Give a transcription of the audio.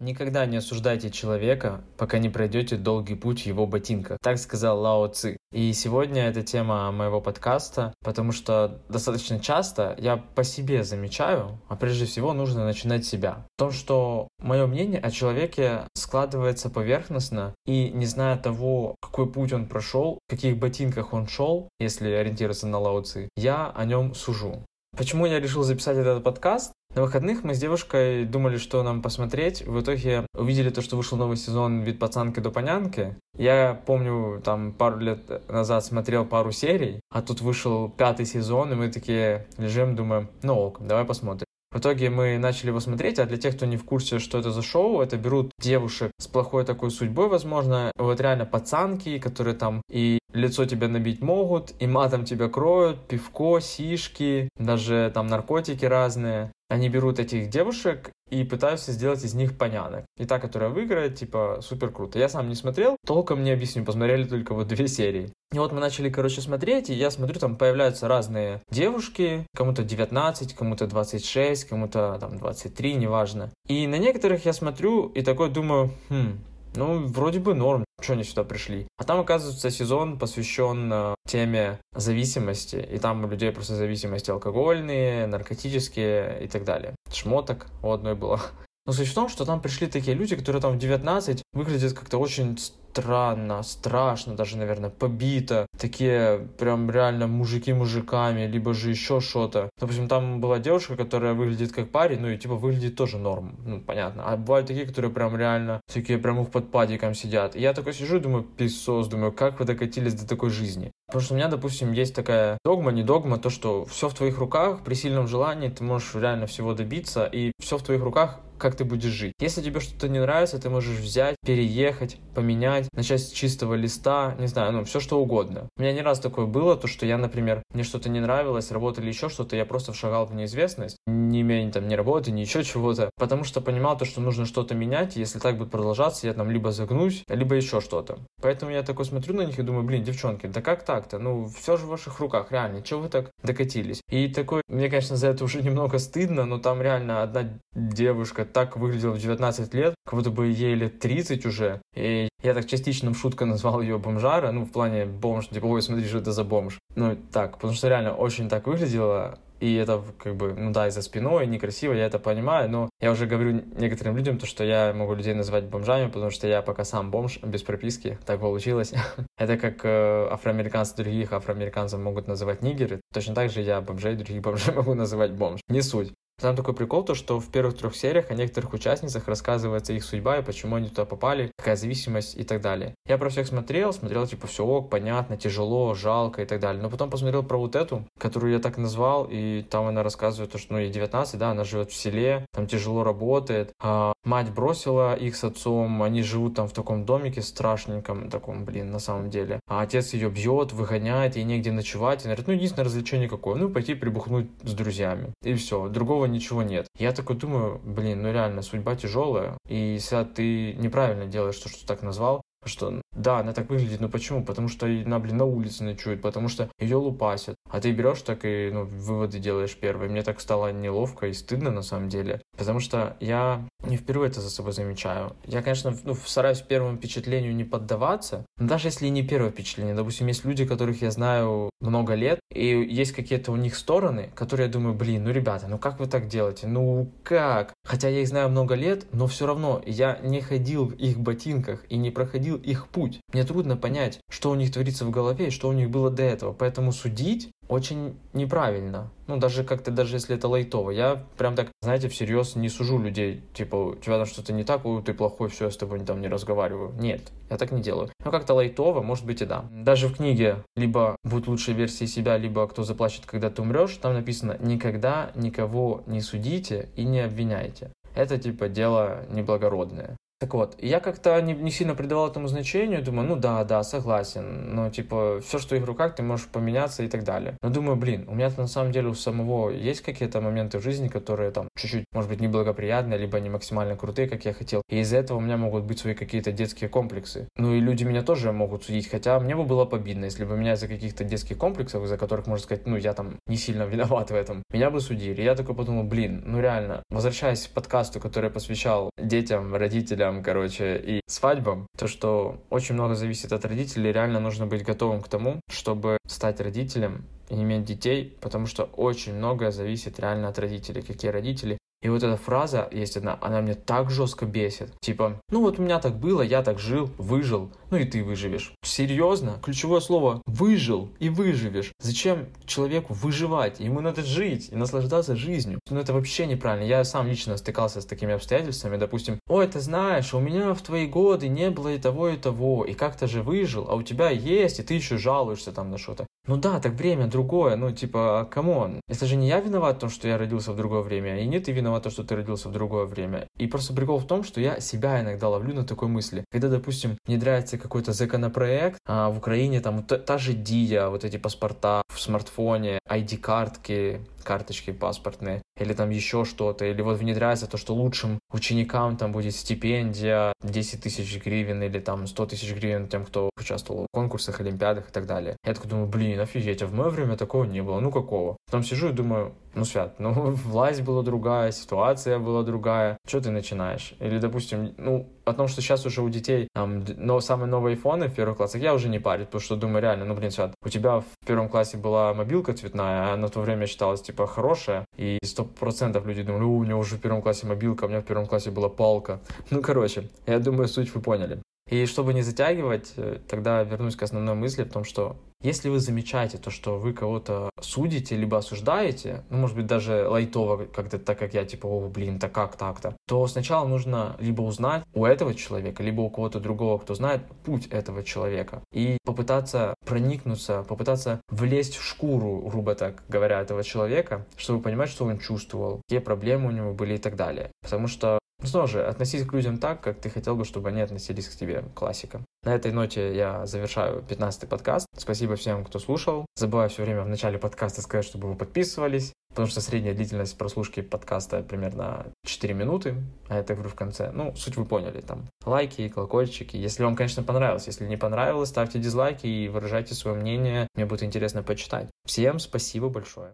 Никогда не осуждайте человека, пока не пройдете долгий путь в его ботинках. Так сказал Лао Ци. И сегодня это тема моего подкаста, потому что достаточно часто я по себе замечаю, а прежде всего нужно начинать себя. В том, что мое мнение о человеке складывается поверхностно, и не зная того, какой путь он прошел, в каких ботинках он шел, если ориентироваться на Лао Ци, я о нем сужу. Почему я решил записать этот подкаст? На выходных мы с девушкой думали, что нам посмотреть. В итоге увидели то, что вышел новый сезон «Вид пацанки до понянки». Я помню, там пару лет назад смотрел пару серий, а тут вышел пятый сезон, и мы такие лежим, думаем, ну ок, давай посмотрим. В итоге мы начали его смотреть, а для тех, кто не в курсе, что это за шоу, это берут девушек с плохой такой судьбой, возможно, вот реально пацанки, которые там и лицо тебя набить могут, и матом тебя кроют, пивко, сишки, даже там наркотики разные. Они берут этих девушек и пытаются сделать из них понянок. И та, которая выиграет, типа, супер круто. Я сам не смотрел, толком не объясню, посмотрели только вот две серии. И вот мы начали, короче, смотреть, и я смотрю, там появляются разные девушки, кому-то 19, кому-то 26, кому-то там 23, неважно. И на некоторых я смотрю и такой думаю, хм, ну, вроде бы норм, что они сюда пришли. А там, оказывается, сезон посвящен э, теме зависимости, и там у людей просто зависимости алкогольные, наркотические и так далее. Шмоток у одной было. Но суть в том, что там пришли такие люди, которые там в 19 выглядят как-то очень странно, страшно даже, наверное, побито. Такие прям реально мужики мужиками, либо же еще что-то. Допустим, там была девушка, которая выглядит как парень, ну и типа выглядит тоже норм, ну понятно. А бывают такие, которые прям реально такие прям их под падиком сидят. И я такой сижу и думаю, писос, думаю, как вы докатились до такой жизни? Потому что у меня, допустим, есть такая догма, не догма, то, что все в твоих руках, при сильном желании ты можешь реально всего добиться, и все в твоих руках, как ты будешь жить. Если тебе что-то не нравится, ты можешь взять, переехать, поменять, начать с чистого листа, не знаю, ну, все что угодно. У меня не раз такое было, то, что я, например, мне что-то не нравилось, работали еще что-то, я просто шагал в неизвестность, не имея там ни работы, ни еще чего-то, потому что понимал то, что нужно что-то менять, и если так будет продолжаться, я там либо загнусь, либо еще что-то. Поэтому я такой смотрю на них и думаю, блин, девчонки, да как так-то? Ну, все же в ваших руках, реально, чего вы так докатились? И такой, мне, конечно, за это уже немного стыдно, но там реально одна девушка так выглядела в 19 лет, как будто бы ей лет 30 уже. И я так частично в шутку назвал ее бомжара, ну, в плане бомж, типа, ой, смотри, что это за бомж. Ну, так, потому что реально очень так выглядела, и это как бы, ну да, из-за спиной, некрасиво, я это понимаю, но я уже говорю некоторым людям, то, что я могу людей называть бомжами, потому что я пока сам бомж, без прописки, так получилось. это как э, афроамериканцы других афроамериканцев могут называть нигеры, точно так же я бомжей других бомжей могу называть бомж. Не суть. Там такой прикол, то, что в первых трех сериях о некоторых участницах рассказывается их судьба и почему они туда попали, какая зависимость и так далее. Я про всех смотрел, смотрел, типа, все ок, понятно, тяжело, жалко и так далее. Но потом посмотрел про вот эту, которую я так назвал, и там она рассказывает, то, что, ну, ей 19, да, она живет в селе, там тяжело работает, а мать бросила их с отцом, они живут там в таком домике страшненьком, таком, блин, на самом деле. А отец ее бьет, выгоняет, ей негде ночевать, и говорит, ну, единственное развлечение какое, ну, пойти прибухнуть с друзьями. И все, другого ничего нет. Я такой думаю, блин, ну реально, судьба тяжелая, и если ты неправильно делаешь то, что так назвал, что да, она так выглядит, но почему? Потому что она, блин, на улице ночует, потому что ее лупасят. А ты берешь так и ну, выводы делаешь первые. Мне так стало неловко и стыдно на самом деле. Потому что я не впервые это за собой замечаю. Я, конечно, ну, стараюсь первому впечатлению не поддаваться, но даже если не первое впечатление. Допустим, есть люди, которых я знаю много лет, и есть какие-то у них стороны, которые я думаю, блин, ну, ребята, ну как вы так делаете? Ну как? Хотя я их знаю много лет, но все равно я не ходил в их ботинках и не проходил их путь. Мне трудно понять, что у них творится в голове и что у них было до этого. Поэтому судить очень неправильно. Ну, даже как-то, даже если это лайтово. Я прям так, знаете, всерьез не сужу людей. Типа, у тебя там что-то не так, ой, ты плохой, все, я с тобой там не разговариваю. Нет, я так не делаю. Но как-то лайтово, может быть и да. Даже в книге либо будут лучшие версии себя, либо кто заплачет, когда ты умрешь, там написано «никогда никого не судите и не обвиняйте». Это типа дело неблагородное. Так вот, я как-то не, не сильно придавал этому значению, думаю, ну да, да, согласен, но типа все, что в их руках, ты можешь поменяться и так далее. Но думаю, блин, у меня на самом деле у самого есть какие-то моменты в жизни, которые там чуть-чуть, может быть, неблагоприятные, либо не максимально крутые, как я хотел. И из-за этого у меня могут быть свои какие-то детские комплексы. Ну и люди меня тоже могут судить, хотя мне бы было побидно, если бы меня из-за каких-то детских комплексов, из-за которых, можно сказать, ну я там не сильно виноват в этом, меня бы судили. Я такой подумал, блин, ну реально, возвращаясь к подкасту, который я посвящал детям, родителям, короче, и свадьбам, то, что очень много зависит от родителей, реально нужно быть готовым к тому, чтобы стать родителем и иметь детей, потому что очень многое зависит реально от родителей. Какие родители, и вот эта фраза есть одна, она мне так жестко бесит. Типа, ну вот у меня так было, я так жил, выжил, ну и ты выживешь. Серьезно? Ключевое слово «выжил» и «выживешь». Зачем человеку выживать? Ему надо жить и наслаждаться жизнью. Ну это вообще неправильно. Я сам лично стыкался с такими обстоятельствами. Допустим, ой, ты знаешь, у меня в твои годы не было и того, и того, и как-то же выжил, а у тебя есть, и ты еще жалуешься там на что-то. Ну да, так время другое, ну типа, come on. Это же не я виноват в том, что я родился в другое время, и не ты виноват в том, что ты родился в другое время. И просто прикол в том, что я себя иногда ловлю на такой мысли. Когда, допустим, внедряется какой-то законопроект, а в Украине там та, та же ДИЯ, вот эти паспорта в смартфоне, ID-картки, карточки паспортные, или там еще что-то, или вот внедряется то, что лучшим ученикам там будет стипендия 10 тысяч гривен или там 100 тысяч гривен тем, кто участвовал в конкурсах, олимпиадах и так далее. Я такой думаю, блин, офигеть, а в мое время такого не было, ну какого? Потом сижу и думаю, ну, Свят, ну, власть была другая, ситуация была другая. Что ты начинаешь? Или, допустим, ну, о том, что сейчас уже у детей там, но самые новые айфоны в первых классах, я уже не парюсь, потому что думаю, реально, ну, блин, Свят, у тебя в первом классе была мобилка цветная, а на то время считалась, типа, хорошая, и сто процентов люди думали, у меня уже в первом классе мобилка, у меня в первом классе была палка. Ну, короче, я думаю, суть вы поняли. И чтобы не затягивать, э, тогда вернусь к основной мысли в том, что если вы замечаете то, что вы кого-то судите, либо осуждаете, ну, может быть, даже лайтово, как-то так, как я, типа, о, блин, так как так-то, то сначала нужно либо узнать у этого человека, либо у кого-то другого, кто знает путь этого человека, и попытаться проникнуться, попытаться влезть в шкуру, грубо так говоря, этого человека, чтобы понимать, что он чувствовал, какие проблемы у него были и так далее. Потому что Снова же, относись к людям так, как ты хотел бы, чтобы они относились к тебе. Классика. На этой ноте я завершаю 15-й подкаст. Спасибо всем, кто слушал. Забываю все время в начале подкаста сказать, чтобы вы подписывались, потому что средняя длительность прослушки подкаста примерно 4 минуты, а это говорю в конце. Ну, суть вы поняли, там лайки, колокольчики. Если вам, конечно, понравилось. Если не понравилось, ставьте дизлайки и выражайте свое мнение. Мне будет интересно почитать. Всем спасибо большое.